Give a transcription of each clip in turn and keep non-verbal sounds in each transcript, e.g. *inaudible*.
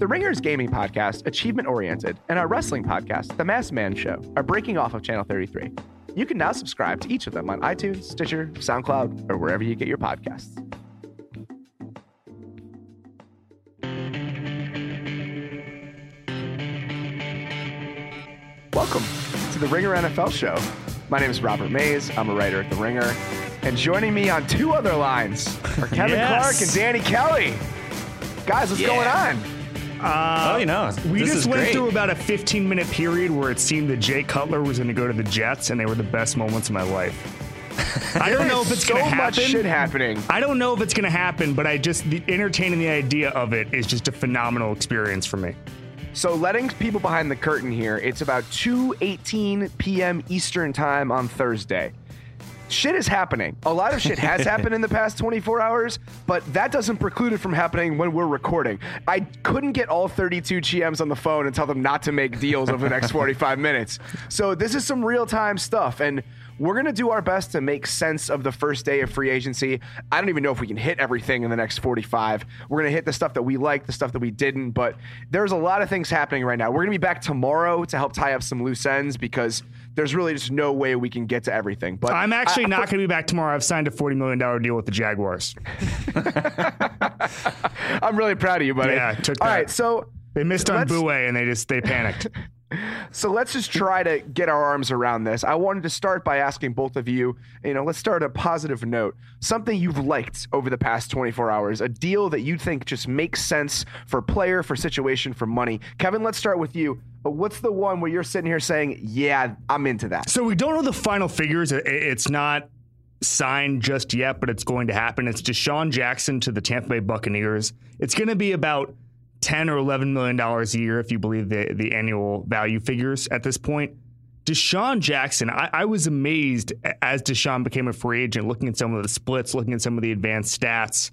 The Ringers gaming podcast, achievement oriented, and our wrestling podcast, The Masked Man Show, are breaking off of Channel 33. You can now subscribe to each of them on iTunes, Stitcher, SoundCloud, or wherever you get your podcasts. Welcome to the Ringer NFL Show. My name is Robert Mays. I'm a writer at The Ringer. And joining me on two other lines are Kevin *laughs* Yes. Clark and Danny Kelly. Guys, what's going on? Uh, Oh, you know, we just went great. through about a 15 minute period where it seemed that Jay Cutler was going to go to the Jets, and they were the best moments of my life. *laughs* I don't know if it's so going to much shit happening. I don't know if it's going to happen, but I just the, entertaining the idea of it is just a phenomenal experience for me. So letting people behind the curtain here, it's about 2:18 p.m. Eastern time on Thursday. Shit is happening. A lot of shit has *laughs* happened in the past 24 hours, but that doesn't preclude it from happening when we're recording. I couldn't get all 32 GMs on the phone and tell them not to make deals over the next *laughs* 45 minutes. So this is some real-time stuff and we're going to do our best to make sense of the first day of free agency. I don't even know if we can hit everything in the next 45. We're going to hit the stuff that we like, the stuff that we didn't, but there's a lot of things happening right now. We're going to be back tomorrow to help tie up some loose ends because there's really just no way we can get to everything. But I'm actually I- not going to be back tomorrow. I've signed a $40 million deal with the Jaguars. *laughs* *laughs* I'm really proud of you, buddy. Yeah, took that. right, so They missed on Let's- and they just they panicked. *laughs* So let's just try to get our arms around this. I wanted to start by asking both of you, you know, let's start a positive note. Something you've liked over the past 24 hours, a deal that you think just makes sense for player, for situation, for money. Kevin, let's start with you. Uh, What's the one where you're sitting here saying, "Yeah, I'm into that." So we don't know the final figures. It's not signed just yet, but it's going to happen. It's DeSean Jackson to the Tampa Bay Buccaneers. It's going to be about ten or eleven million dollars a year if you believe the the annual value figures at this point. DeSean Jackson, I, I was amazed as DeSean became a free agent, looking at some of the splits, looking at some of the advanced stats.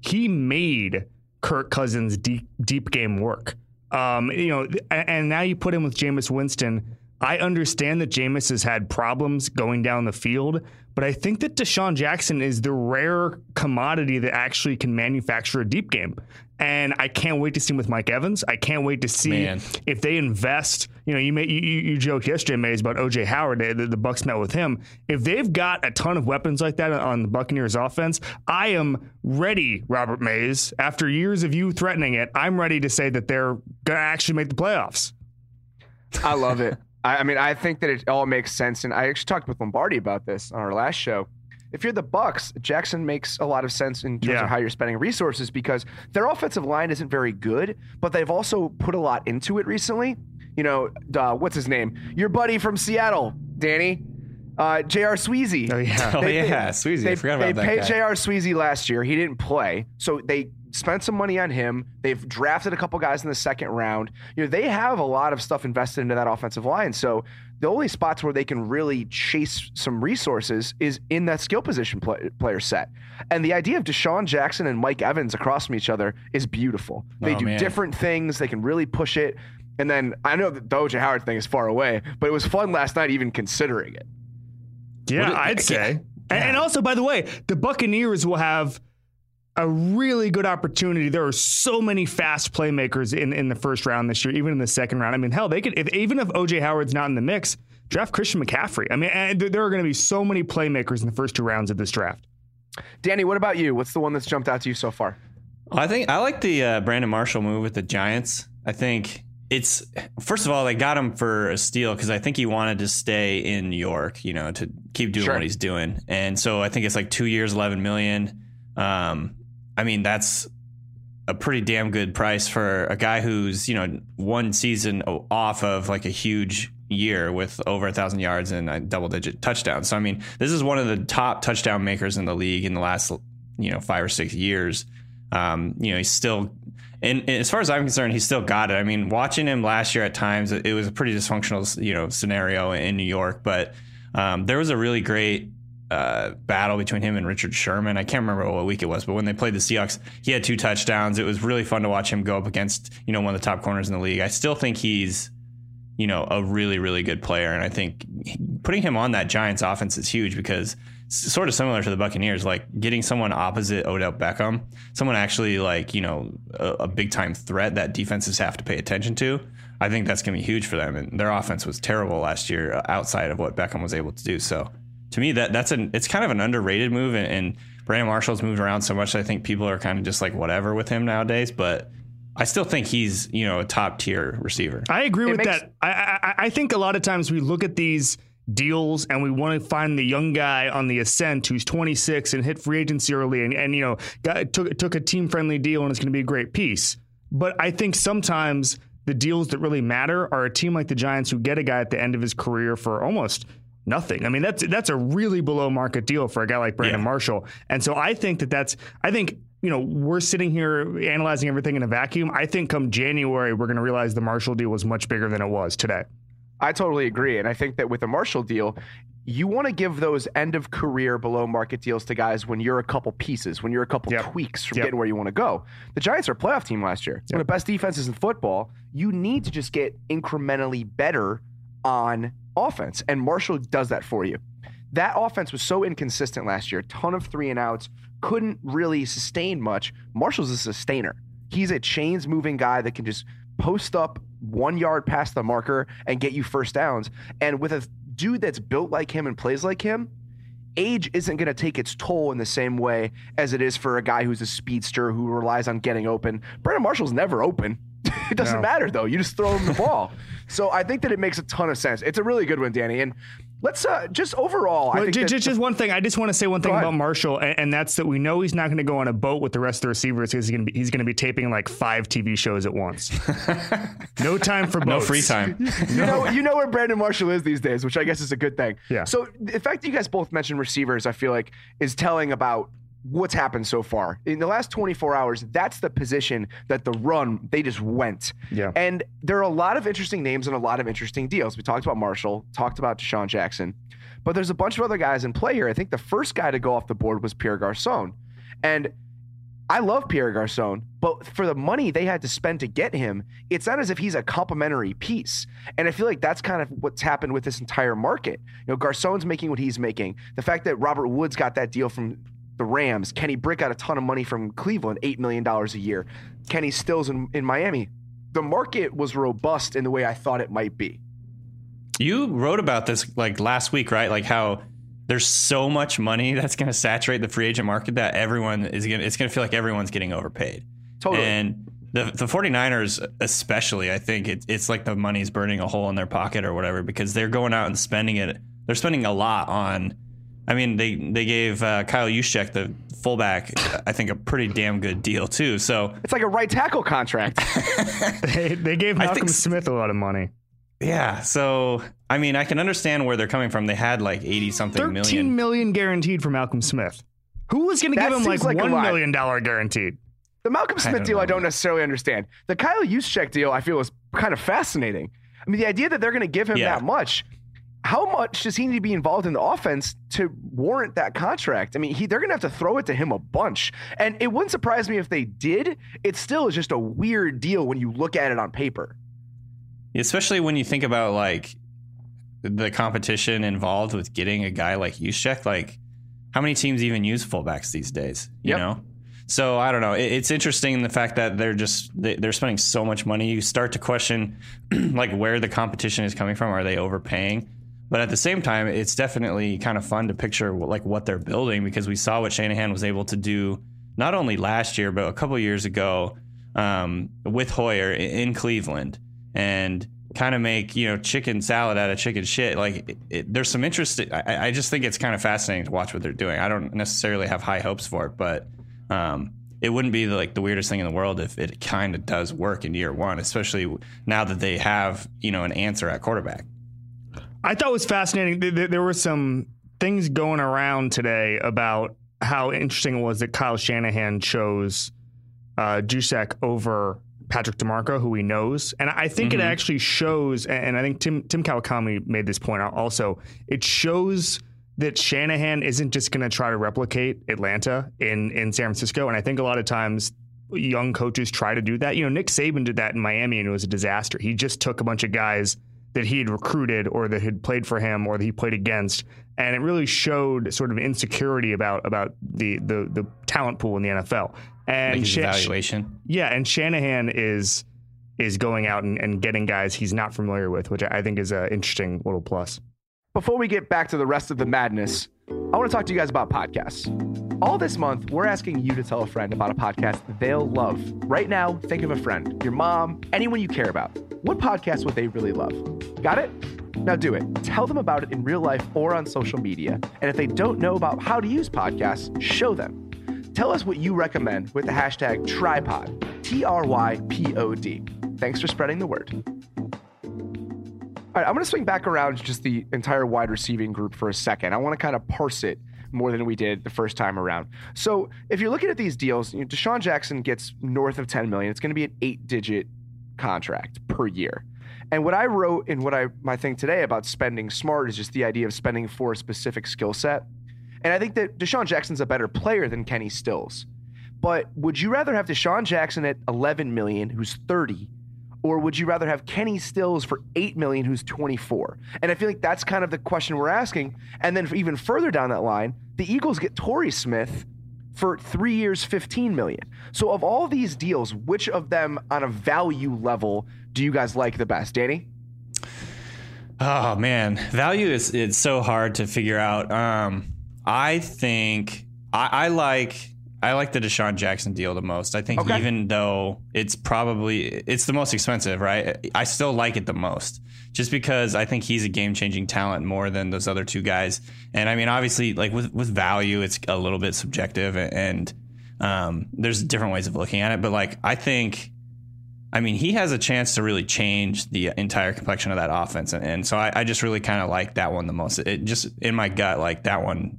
He made Kirk Cousins deep deep game work. Um, you know, and now you put him with Jameis Winston. I understand that Jameis has had problems going down the field, but I think that DeSean Jackson is the rare commodity that actually can manufacture a deep game. And I can't wait to see him with Mike Evans. I can't wait to see Man. if they invest. You know, you may, you, you you joked yesterday, Mays, about OJ Howard. The, the Bucs met with him. If they've got a ton of weapons like that on the Buccaneers offense, I am ready, Robert Mays. After years of you threatening it, I'm ready to say that they're gonna actually make the playoffs. I love it. I, I mean, I think that it all makes sense, and I actually talked with Lombardi about this on our last show. If you're the Bucs, Jackson makes a lot of sense in terms Yeah. of how you're spending resources because their offensive line isn't very good, but they've also put a lot into it recently. You know, uh, what's his name? Your buddy from Seattle, Danny. Uh, J.R. Sweezy. Oh yeah. Oh, yeah, Sweezy. I They, forgot about they that paid guy. J.R. Sweezy last year. He didn't play, so they spent some money on him. They've drafted a couple guys in the second round. You know, they have a lot of stuff invested into that offensive line. So the only spots where they can really chase some resources is in that skill position play, player set. And the idea of DeSean Jackson and Mike Evans across from each other is beautiful. They Oh, do man. different things. They can really push it. And then I know that the OJ Howard thing is far away, but it was fun last night even considering it. Yeah, What it- I'd say. And, and also, by the way, the Buccaneers will have a really good opportunity. There are so many fast playmakers in, in the first round this year, even in the second round. I mean, hell, they could if even if OJ Howard's not in the mix, draft Christian McCaffrey. I mean, and there there are going to be so many playmakers in the first two rounds of this draft. Danny, what about you? What's the one that's jumped out to you so far? I think I like the uh, Brandon Marshall move with the Giants. I think it's first of all they got him for a steal because I think he wanted to stay in New York, you know, to keep doing Sure. what he's doing, and so I think it's like two years, eleven million. Um, I mean that's a pretty damn good price for a guy who's you know one season off of like a huge year with over a thousand yards and a double digit touchdowns. So I mean, this is one of the top touchdown makers in the league in the last you know five or six years. Um, you know, he's still, and, and as far as I'm concerned, he's still got it. I mean, watching him last year at times, it was a pretty dysfunctional, you know, scenario in New York. But um, there was a really great uh, battle between him and Richard Sherman. I can't remember what week it was, but when they played the Seahawks, he had two touchdowns. It was really fun to watch him go up against, you know, one of the top corners in the league. I still think he's, you know, a really, really good player. And I think putting him on that Giants offense is huge because sort of similar to the Buccaneers, like getting someone opposite Odell Beckham, someone actually like you know a, a big time threat that defenses have to pay attention to. I think that's going to be huge for them. And their offense was terrible last year uh, outside of what Beckham was able to do. So to me, that that's an it's kind of an underrated move. And, and Brandon Marshall's moved around so much. I think people are kind of just like whatever with him nowadays. But I still think he's you know a top tier receiver. I agree It with makes- that. I, I I think a lot of times we look at these deals and we want to find the young guy on the ascent who's 26 and hit free agency early and, and you know got, took took a team friendly deal and it's going to be a great piece. But I think sometimes the deals that really matter are a team like the Giants who get a guy at the end of his career for almost nothing. I mean that's that's a really below market deal for a guy like Brandon Yeah. Marshall. And so I think that that's I think you know we're sitting here analyzing everything in a vacuum. I think come January we're going to realize the Marshall deal was much bigger than it was today. I totally agree. And I think that with the Marshall deal, you want to give those end of career below market deals to guys when you're a couple pieces, when you're a couple Yep. tweaks from Yep. getting where you want to go. The Giants are a playoff team last year. It's one of the best defenses in football. You need to just get incrementally better on offense. And Marshall does that for you. That offense was so inconsistent last year, ton of three and outs, couldn't really sustain much. Marshall's a sustainer. He's a chains moving guy that can just post up one yard past the marker and get you first downs. And with a dude that's built like him and plays like him, age isn't going to take its toll in the same way as it is for a guy who's a speedster who relies on getting open. Brandon Marshall's never open. *laughs* it doesn't No. matter though. You just throw him the ball. *laughs* So I think that it makes a ton of sense. It's a really good one, Danny. And let's uh, just overall. I Well, think ju- that just, just one thing. I just want to say one thing about Marshall, and, and that's that we know he's not going to go on a boat with the rest of the receivers because he's going to be he's going to be taping like five TV shows at once. *laughs* no time for boats. No free time. you know, you know where Brandon Marshall is these days, which I guess is a good thing. Yeah. So the fact that you guys both mentioned receivers, I feel like, is telling about what's happened so far in the last 24 hours. That's the position that the run they just went. Yeah. And there are a lot of interesting names and a lot of interesting deals. We talked about Marshall, talked about DeSean Jackson, but there's a bunch of other guys in play here. I think the first guy to go off the board was Pierre Garcon, and. I love Pierre Garcon, but for the money they had to spend to get him, it's not as if he's a complementary piece. And I feel like that's kind of what's happened with this entire market. You know, Garcon's making what he's making. The fact that Robert Woods got that deal from the Rams, Kenny Britt got a ton of money from Cleveland, $8 million a year. Kenny Stills in, in Miami. The market was robust in the way I thought it might be. You wrote about this like last week, right? Like how there's so much money that's going to saturate the free agent market that everyone is going to, it's going to feel like everyone's getting overpaid. Totally. And the, the 49ers, especially, I think it, it's like the money's burning a hole in their pocket or whatever because they're going out and spending it. They're spending a lot on, I mean, they, they gave uh, Kyle Juszczyk, the fullback, I think a pretty damn good deal too. So It's like a right tackle contract. *laughs* They, they gave Malcolm Smith a lot of money. yeah, so I mean, I can understand where they're coming from. They had like 80 something million. Thirteen million guaranteed for Malcolm Smith. Who was going to give him like, like a one lot. million dollar guaranteed? The Malcolm Smith don't deal, I don't necessarily understand. The Kyle Juszczyk deal, I feel was kind of fascinating. I mean, the idea that they're going to give him Yeah. that much, how much does he need to be involved in the offense to warrant that contract? I mean, he, they're going to have to throw it to him a bunch. And it wouldn't surprise me if they did. It still is just a weird deal when you look at it on paper. especially when you think about like the competition involved with getting a guy like Juszczyk. Like, how many teams even use fullbacks these days? You Yep. know. So I don't know. It's interesting the fact that they're just they're spending so much money. You start to question *clears throat* like where the competition is coming from. Are they overpaying? But at the same time, it's definitely kind of fun to picture like what they're building because we saw what Shanahan was able to do not only last year but a couple years ago um, with Hoyer in Cleveland and kind of make you know chicken salad out of chicken shit. Like it, it, there's some interest. I, I just think it's kind of fascinating to watch what they're doing. I don't necessarily have high hopes for it, but um, it wouldn't be like the weirdest thing in the world if it kind of does work in year one, especially now that they have you know an answer at quarterback. I thought it was fascinating. Th- th- There were some things going around today about how interesting it was that Kyle Shanahan chose uh, Juszczyk over Patrick DiMarco, who he knows, and I think it actually shows. And I think Tim Tim Kawakami made this point out also. It shows that Shanahan isn't just going to try to replicate Atlanta in in San Francisco, and I think a lot of times young coaches try to do that. You know, Nick Saban did that in Miami, and it was a disaster. He just took a bunch of guys that he had recruited or that had played for him or that he played against, and it really showed sort of insecurity about about the the, the talent pool in the NFL. And Like his Sha- evaluation. yeah, and Shanahan is is going out and, and getting guys he's not familiar with, which I think is an interesting little plus. Before we get back to the rest of the madness, I want to talk to you guys about podcasts. All this month, we're asking you to tell a friend about a podcast they'll love. Right now, think of a friend, your mom, anyone you care about. What podcast would they really love? Got it? Now do it. Tell them about it in real life or on social media. And if they don't know about how to use podcasts, show them. Tell us what you recommend with the hashtag Trypod, T R Y P O D. Thanks for spreading the word. All right, I'm going to swing back around just the entire wide receiving group for a second. I want to kind of parse it more than we did the first time around. So, if you're looking at these deals, you know, DeSean Jackson gets north of 10 million. It's going to be an eight-digit contract per year. And what I wrote in what I my thing today about spending smart is just the idea of spending for a specific skill set. And I think that DeSean Jackson's a better player than Kenny Stills. But would you rather have DeSean Jackson at 11 million, who's 30, or would you rather have Kenny Stills for 8 million, who's 24? And I feel like that's kind of the question we're asking. And then even further down that line, the Eagles get Torrey Smith for three years, 15 million. So of all these deals, which of them on a value level do you guys like the best? Danny? Oh man, value is it's so hard to figure out. Um, I think I, I like I like the DeSean Jackson deal the most. I think Okay. even though it's probably it's the most expensive, right? I still like it the most, just because I think he's a game changing talent more than those other two guys. And I mean, obviously, like with with value, it's a little bit subjective, and um, there's different ways of looking at it. But like, I think. I mean, he has a chance to really change the entire complexion of that offense, and, and so I, I just really kind of like that one the most. It just in my gut, like that one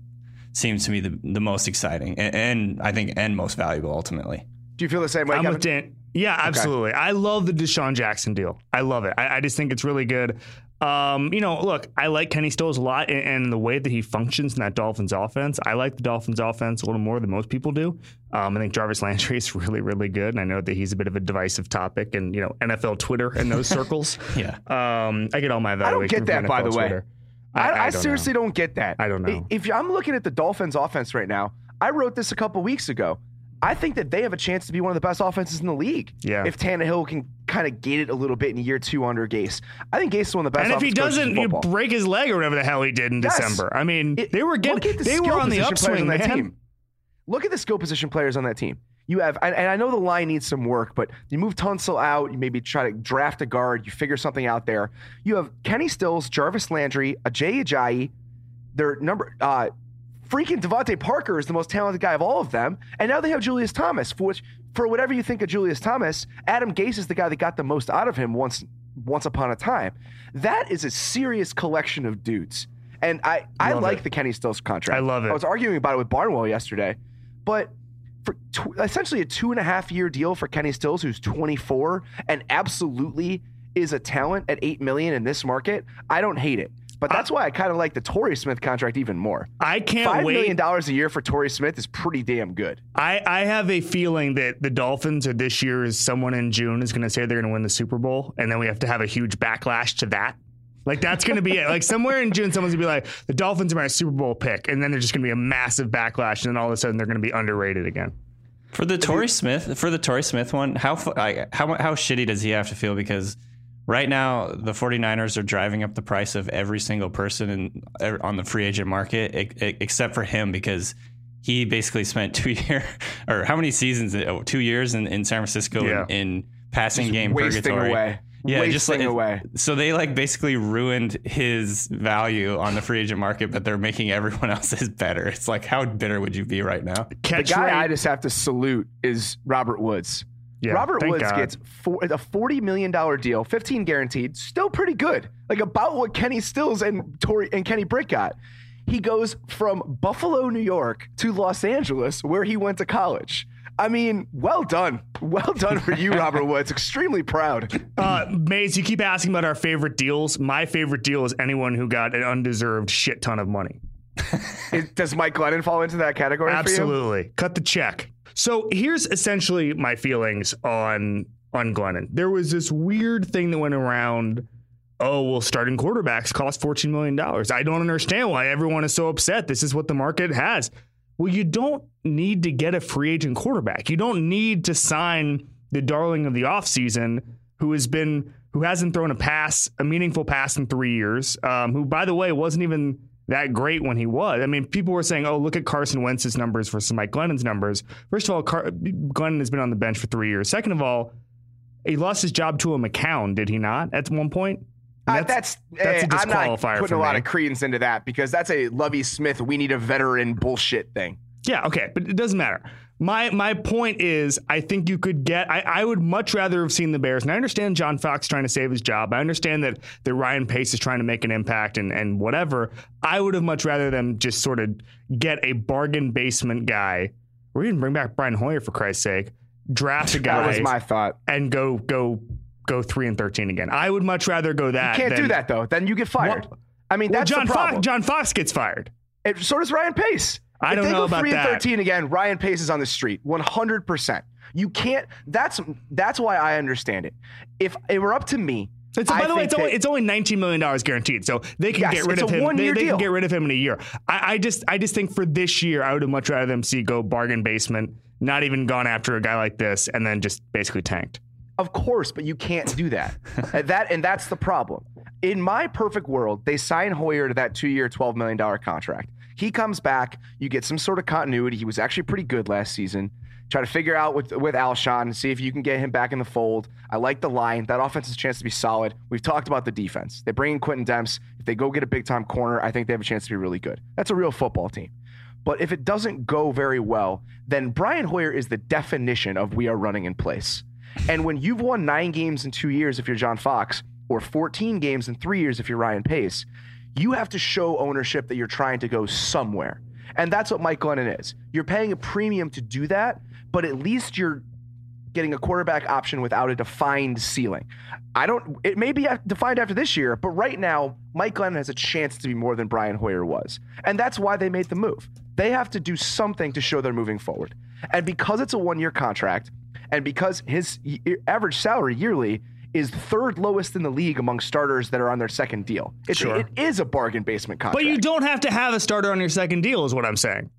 seems to me the, the most exciting, and, and I think and most valuable ultimately. Do you feel the same way, I'm Kevin? with Dan. Yeah, absolutely. I love the DeSean Jackson deal. I love it. I, I just think it's really good. Um, you know, look, I like Kenny Stills a lot, and, and the way that he functions in that Dolphins offense. I like the Dolphins offense a little more than most people do. Um, I think Jarvis Landry *laughs* is really, really good, and I know that he's a bit of a divisive topic, and you know, NFL Twitter and those *laughs* circles. Yeah. Um, I get all my I don't get that, from by NFL the way. Twitter. I, I, don't seriously know. don't get that. I don't know. If I'm looking at the Dolphins offense right now, I wrote this a couple weeks ago. I think that they have a chance to be one of the best offenses in the league. Yeah. If Tannehill can kind of gate it a little bit in year two under Gase, I think Gase is one of the best. And if he doesn't you break his leg or whatever the hell he did in Yes. December, I mean, It- they were getting, the they were on the upswing, on that man. team. Look at the skill position players on that team. You have, and and I know the line needs some work, but you move Tunsil out. You maybe try to draft a guard. You figure something out there. You have Kenny Stills, Jarvis Landry, Ajay Ajayi. Their number, uh, freaking DeVante Parker is the most talented guy of all of them, and now they have Julius Thomas. For which, for whatever you think of Julius Thomas, Adam Gase is the guy that got the most out of him once, once upon a time. That is a serious collection of dudes, and I, I like it. the Kenny Stills contract. I love it. I was arguing about it with Barnwell yesterday, but tw- essentially a two and a half year deal for Kenny Stills, who's 24 and absolutely is a talent at eight million in this market. I don't hate it, but that's why I kind of like the Torrey Smith contract even more. I can't Five wait. million dollars a year for Torrey Smith is pretty damn good. I, I have a feeling that the Dolphins or this year is someone in June is going to say they're going to win the Super Bowl, and then we have to have a huge backlash to that. Like that's going to be it. Like somewhere in June, someone's going to be like, the Dolphins are my Super Bowl pick, and then there's just going to be a massive backlash, and then all of a sudden they're going to be underrated again. For the Torrey Smith, for the Torrey Smith one, how like, how how shitty does he have to feel? Because right now the 49ers are driving up the price of every single person in, er, on the free agent market, except for him, because he basically spent two *laughs* year or how many seasons? Oh, two years in, in San Francisco Yeah. in, in passing game wasting purgatory. away. Yeah, just like away. so they like basically ruined his value on the free agent market, but they're making everyone *laughs* else's better. It's like how bitter would you be right now? The guy rate- I just have to salute is Robert Woods. Yeah, Robert Woods God. gets four, a forty million dollar deal, fifteen guaranteed, still pretty good. Like about what Kenny Stills and Torrey and Kenny Britt got. He goes from Buffalo, New York, to Los Angeles, where he went to college. I mean, well done, well done for you, Robert *laughs* Woods. Extremely proud. Uh, Mays, you keep asking about our favorite deals. My favorite deal is anyone who got an undeserved shit ton of money. *laughs* Is- does Mike Glennon fall into that category? For you? Absolutely. Cut the check. So here's essentially my feelings on on Glennon. There was this weird thing that went around oh, well, starting quarterbacks cost $14 million. I don't understand why everyone is so upset. This is what the market has. Well, you don't need to get a free agent quarterback. You don't need to sign the darling of the offseason who has been who hasn't thrown a pass, a meaningful pass in three years, um, who, by the way, wasn't even that great when he was. I mean, people were saying, oh, look at Carson Wentz's numbers versus Mike Glennon's numbers. First of all, Car- Glennon has been on the bench for three years. Second of all, he lost his job to a McCown, did he not, at one point? Uh, that's that's, that's a I'm disqualifier not putting a lot me. of credence into that because that's a Lovie Smith. We need a veteran bullshit thing. Yeah, okay, but it doesn't matter. My my point is, I think you could get. I, I would much rather have seen the Bears, and I understand John Fox trying to save his job. I understand that that Ryan Pace is trying to make an impact and and whatever. I would have much rather them just sort of get a bargain basement guy, or even bring back Brian Hoyer for Christ's sake. Draft a guy *laughs* That was my thought. and go go go three and thirteen again. I would much rather go that. You can't than, do that though. Then you get fired. Well- I mean, Well, that's John the problem. Fox, John Fox gets fired. And so does Ryan Pace. I if don't they know go about three that. and thirteen again, Ryan Pace is on the street, one hundred percent. You can't. That's that's why I understand it. If it were up to me, It's, by I the way, it's only, it's only nineteen million dollars guaranteed, so they can Yes, get rid of him. They, they can get rid of him in a year. I, I just, I just think for this year, I would have much rather them see go bargain basement, not even gone after a guy like this, and then just basically tanked. Of course, but you can't do that. *laughs* That and that's the problem. In my perfect world, they sign Hoyer to that two-year, twelve million dollar contract. He comes back, you get some sort of continuity. He was actually pretty good last season. Try to figure out with with Alshon and see if you can get him back in the fold. I like the line. That offense has a chance to be solid. We've talked about the defense. They bring in Quentin Demps. If they go get a big time corner, I think they have a chance to be really good. That's a real football team. But if it doesn't go very well, then Brian Hoyer is the definition of we are running in place. And when you've won nine games in two years, if you're John Fox, or 14 games in three years, if you're Ryan Pace, you have to show ownership that you're trying to go somewhere. And that's what Mike Glennon is. You're paying a premium to do that, but at least you're getting a quarterback option without a defined ceiling. I don't, it may be defined after this year, but right now, Mike Glennon has a chance to be more than Brian Hoyer was. And that's why they made the move. They have to do something to show they're moving forward. And because it's a one year contract, and because his average salary yearly is third lowest in the league among starters that are on their second deal, it's, Sure. it is a bargain basement contract. But you don't have to have a starter on your second deal, is what I'm saying.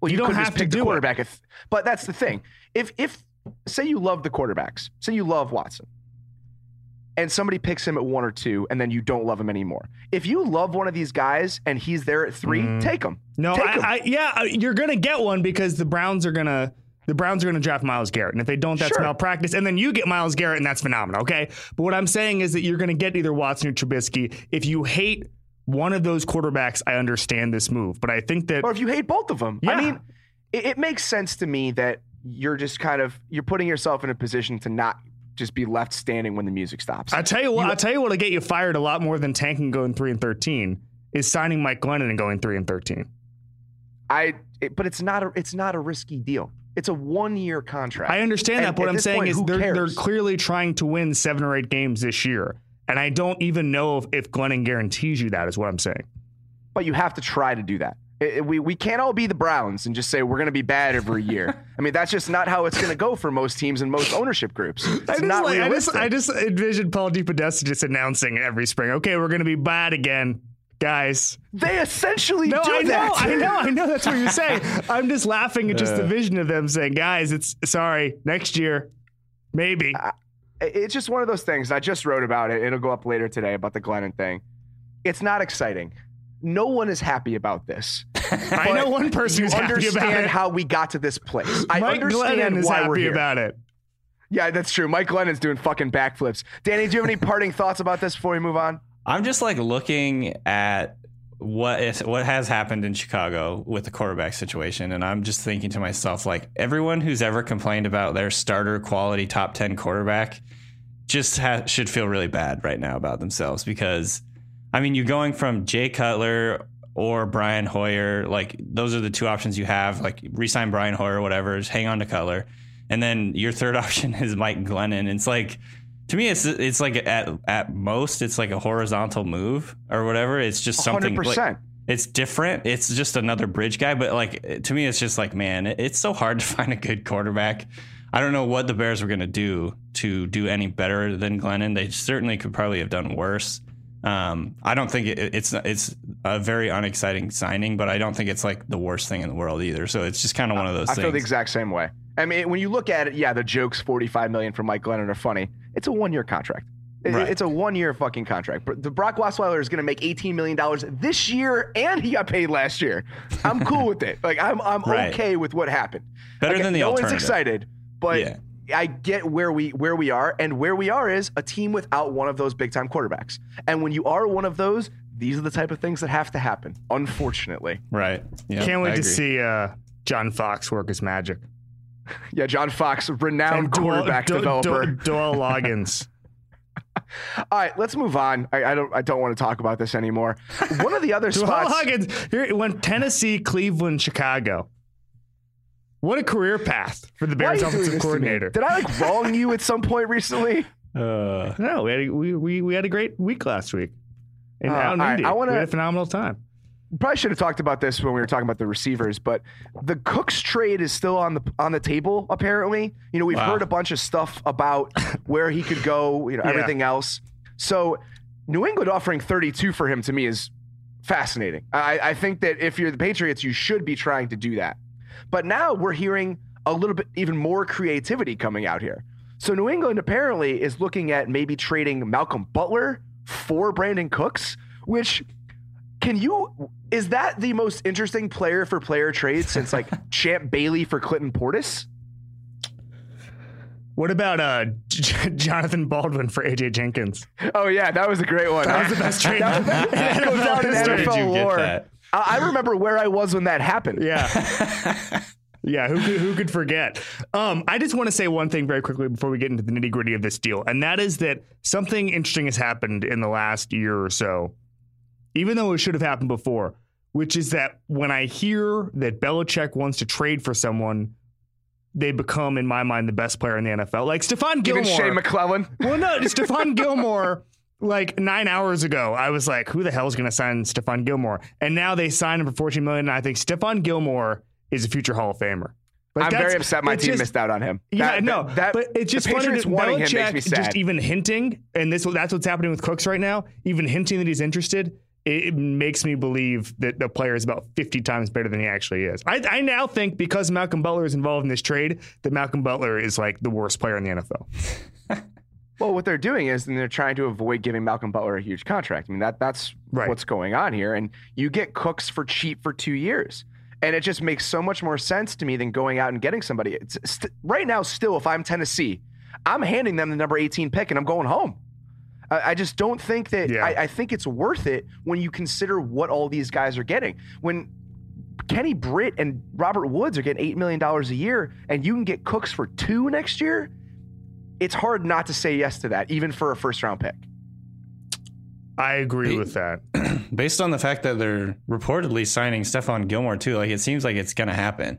Well, You don't have to do it. quarterback. If, but that's the thing. If if say you love the quarterbacks, say you love Watson, and somebody picks him at one or two, and then you don't love him anymore. If you love one of these guys and he's there at three, take him. No, take him. I, I, yeah, uh, you're gonna get one because the Browns are gonna. The Browns are going to draft Myles Garrett, and if they don't, that's Sure. malpractice. And then you get Myles Garrett, and that's phenomenal. Okay, but what I'm saying is that you're going to get either Watson or Trubisky. If you hate one of those quarterbacks, I understand this move, but I think that or if you hate both of them. Yeah. I mean, it, it makes sense to me that you're just kind of you're putting yourself in a position to not just be left standing when the music stops. I tell you what, I tell you what'll get you fired a lot more than tanking going three and thirteen is signing Mike Glennon and going three and thirteen. I, it, but it's not a it's not a risky deal. It's a one year contract. I understand And that, but what I'm saying point, is they're, they're clearly trying to win seven or eight games this year. And I don't even know if, if Glennon guarantees you that, is what I'm saying. but you have to try to do that. It- it- we, we can't all be the Browns and just say we're going to be bad every year. *laughs* I mean, that's just not how it's going to go for most teams and most ownership groups. It's I just, not like, I, just. I just envisioned Paul DePodesta just announcing every spring, okay, we're going to be bad again, guys. they essentially No, do I know. I know, I know. That's what you're saying. *laughs* I'm just laughing at just the vision of them saying, guys, it's sorry, next year, maybe. It's just one of those things. I just wrote about it. It'll go up later today about the Glennon thing. It's not exciting. No one is happy about this. *laughs* I know one person who's happy about understand how we got to this place. I Mike understand Glennon is why we're happy here. about it. Yeah, that's true. Mike Glennon's doing fucking backflips. Danny, do you have any parting thoughts about this before we move on? I'm just like looking at what is what has happened in Chicago with the quarterback situation, and I'm just thinking to myself, like everyone who's ever complained about their starter quality top ten quarterback just ha- should feel really bad right now about themselves because, I mean, you're going from Jay Cutler or Brian Hoyer, like those are the two options you have. Like resign Brian Hoyer, whatever, just hang on to Cutler, and then your third *laughs* option is Mike Glennon. It's like to me, it's it's like at at most, it's like a horizontal move or whatever. It's just something. 100%. it's different. It's just another bridge guy, but like to me, it's just like man, it- it's so hard to *laughs* find a good quarterback. I don't know what the Bears were going to do to do any better than Glennon. They certainly could probably have done worse. Um, I don't think it, it's it's a very unexciting signing, but I don't think it's like the worst thing in the world either. So it's just kind of one of those. I things. feel the exact same way. I mean, when you look at it, yeah, the jokes forty-five million for Mike Glennon are funny. It's a one-year contract. Right. It's a one-year fucking contract. But The Brock Osweiler is going to make eighteen million dollars this year, and he got paid last year. I'm cool *laughs* with it. Like I'm, I'm Right. okay with what happened. Better Like, than the no alternative. one's excited, but Yeah. I get where we where we are, and where we are is a team without one of those big-time quarterbacks. And when you are one of those, these are the type of things that have to happen. Unfortunately, Right. Yeah, Can't wait to see uh, John Fox work his magic. *laughs* yeah. John Fox, renowned Dowell- quarterback developer. *laughs* Dowell Loggains. *laughs* All right, let's move on. I, I don't. I don't want to talk about this anymore. One of the other spots. Loggains. Here, went Tennessee, Cleveland, Chicago. What a career path for the Bears offensive this to me? coordinator. Did I like wrong you at some point recently? Uh, No, we had a, we, we, we had a great week last week. And Uh, out in all right, Indy. I wanna- we had a phenomenal time. Probably should have talked about this when we were talking about the receivers, but the Cooks trade is still on the on the table. Apparently, you know we've Wow. heard a bunch of stuff about *laughs* where he could go. You know Yeah. everything else. So New England offering 32 for him to me is fascinating. I, I think that if you're the Patriots, you should be trying to do that. But now we're hearing a little bit even more creativity coming out here. So New England apparently is looking at maybe trading Malcolm Butler for Brandin Cooks, which can you is that the most interesting player for player trade since like *laughs* Champ Bailey for Clinton Portis? What about uh, J- Jonathan Baldwin for AJ Jenkins? Oh yeah, that was a great one. That was the best trade. *laughs* *laughs* That goes down in did NFL you get lore. that? I I remember where I was when that happened. Yeah. Yeah, who could, who could forget? Um, I just want to say one thing very quickly before we get into the nitty gritty of this deal, and that is that something interesting has happened in the last year or so, even though it should have happened before, which is that when I hear that Belichick wants to trade for someone, they become, in my mind, the best player in the NFL. Like Stephon Gilmore. Even Shea McClellin. Well, no, *laughs* Stephon Gilmore. Like nine hours ago, I was like, "Who the hell is going to sign Stephon Gilmore?" And now they signed him for fourteen million. And I think Stephon Gilmore is a future Hall of Famer. Like, I'm very upset my team just- missed out on him. Yeah, That- no, that, but it's just funny that wanting him makes Belichick me sad. just even hinting, and this that's what's happening with Cooks right now. Even hinting that he's interested, it, makes me believe that the player is about 50 times better than he actually is. I, I now think because Malcolm Butler is involved in this trade, that Malcolm Butler is like the worst player in the NFL. *laughs* Well, what they're doing is then they're trying to avoid giving Malcolm Butler a huge contract. I mean that that's Right. what's going on here, and you get Cooks for cheap for two years, and it just makes so much more sense to me than going out and getting somebody. It's st- right now, still, if I'm Tennessee, I'm handing them the number 18 pick, and I'm going home. I, I just don't think that. Yeah. I, I think it's worth it when you consider what all these guys are getting. When Kenny Britt and Robert Woods are getting eight million dollars a year, and you can get Cooks for two next year. It's hard not to say yes to that, even for a first round pick. I agree with that. *clears throat* Based on the fact that they're reportedly signing Stephon Gilmore too, like it seems like it's gonna happen.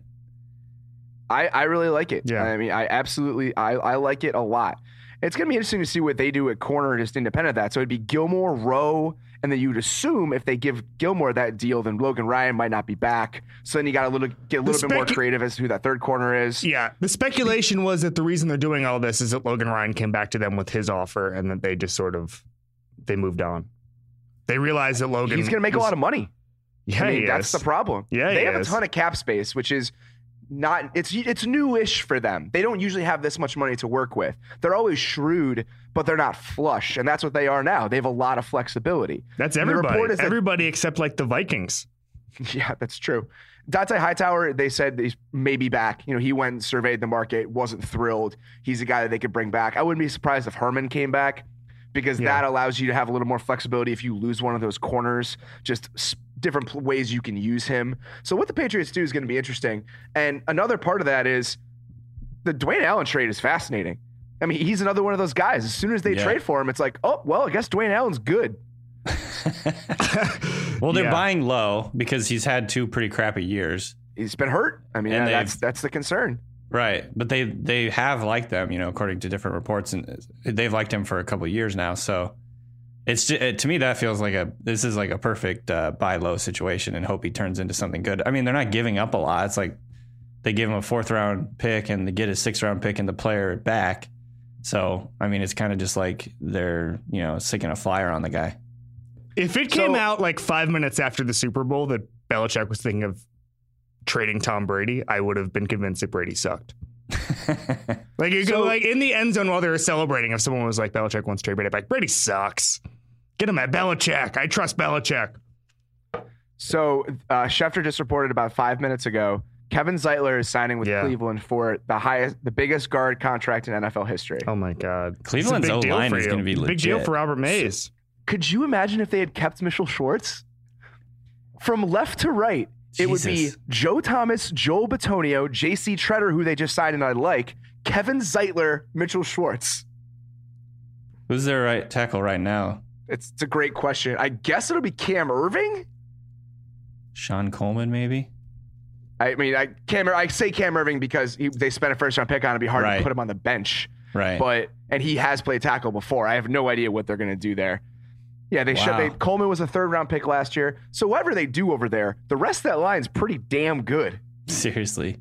I, I really like it. Yeah. I mean, I absolutely I, I like it a lot. It's gonna be interesting to see what they do at corner, just independent of that. So it'd be Gilmore, Rowe, and then you'd assume if they give Gilmore that deal, then Logan Ryan might not be back. So then you got to little get a little bit more creative as to who that third corner is. Yeah, the speculation was that the reason they're doing all this is that Logan Ryan came back to them with his offer, and that they just sort of they moved on. They realized that Logan He's gonna make a lot of money. Yeah, I mean, that's the problem. Yeah, they he have is. a ton of cap space, which is not it's it's newish for them. They don't usually have this much money to work with. They're always shrewd, but they're not flush, and that's what they are now. They have a lot of flexibility. That's the everybody. that- everybody except like the Vikings. *laughs* Yeah, that's true. Dont'a Hightower, they said he's maybe back. You know, he went and surveyed the market, wasn't thrilled. He's a guy that they could bring back. I wouldn't be surprised if Harmon came back because Yeah. that allows you to have a little more flexibility if you lose one of those corners, just different ways you can use him. So, what the Patriots do is going to be interesting. And another part of that is the Dwayne Allen trade is fascinating. I mean, he's another one of those guys. As soon as they Yeah. trade for him, it's like, oh, well, I guess Dwayne Allen's good. *laughs* Well, they're Yeah. buying low because he's had two pretty crappy years. He's been hurt. I mean, And that's that's the concern. Right, but they they have liked them, you know, according to different reports, and they've liked him for a couple of years now. So it's ju- it, to me that feels like a this is like a perfect uh, buy low situation, and hope he turns into something good. I mean, they're not giving up a lot. It's like they give him a fourth round pick and they get a sixth round pick and the player back. So I mean, it's kind of just like they're you know sticking a flyer on the guy. If it came So- out like five minutes after the Super Bowl that Belichick was thinking of trading Tom Brady, I would have been convinced that Brady sucked. *laughs* Like, you So- go like in the end zone while they were celebrating, if someone was like Belichick wants to trade Brady, I'd be like Brady sucks. Get him at Belichick. I trust Belichick. So uh, Schefter just reported about five minutes ago. Kevin Zeitler is signing with Yeah. Cleveland for the highest, the biggest guard contract in NFL history. Oh my God. Cleveland's It's a big deal O-line is gonna be Big deal for Robert Mays. Could you imagine if they had kept Mitchell Schwartz? From left to right, it would be Joe Thomas, Joel Bitonio, J.C. Tretter, who they just signed and I like, Kevin Zeitler, Mitchell Schwartz. Who's their right tackle right now? It's, it's a great question. I guess it'll be Cam Erving. Shon Coleman, maybe. I mean, I Cam. I say Cam Erving because he, they spent a first round pick on. it. It'd be hard Right. to put him on the bench. Right. but and he has played tackle before. I have no idea what they're going to do there. Yeah, they should. They, Coleman was a third round pick last year. So whatever they do over there, the rest of that line's pretty damn good. Seriously.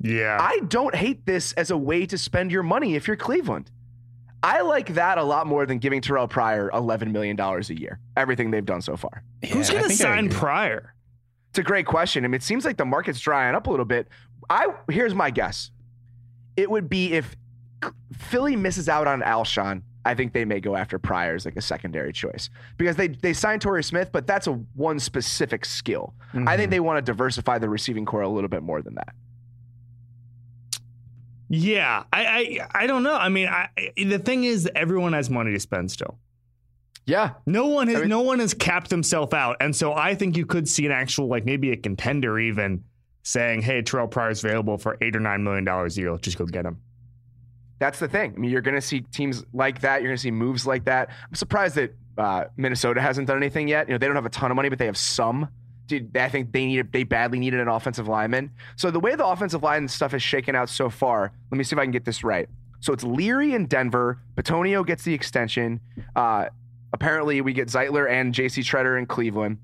Yeah. I don't hate this as a way to spend your money if you're Cleveland. I like that a lot more than giving Terrell Pryor $11 million a year. Everything they've done so far. Who's Yeah, I going to sign agree. Pryor? It's a great question. I mean, it seems like the market's drying up a little bit. I here's my guess. It would be if Philly misses out on Alshon. I think they may go after Pryor as like a secondary choice because they they signed Torrey Smith, but that's a one specific skill. I think mm-hmm. they want to diversify the receiving corps a little bit more than that. Yeah, I, I I don't know. I mean, I, the thing is, everyone has money to spend still. Yeah, No one has I mean- no one has capped himself out, and so I think you could see an actual like maybe a contender even saying, "Hey, Terrell Pryor's available for eight or nine million dollars a year. Let's just go get him." that's the thing. I mean, you're going to see teams like that. You're going to see moves like that. I'm surprised that uh, Minnesota hasn't done anything yet. You know, they don't have a ton of money, but they have some. Dude, I think they need they badly needed an offensive lineman. So the way the offensive line stuff has shaken out so far, let me see if I can get this right. So it's Leary in Denver. Bitonio gets the extension. Uh, apparently, we get Zeitler and J.C. Tretter in Cleveland.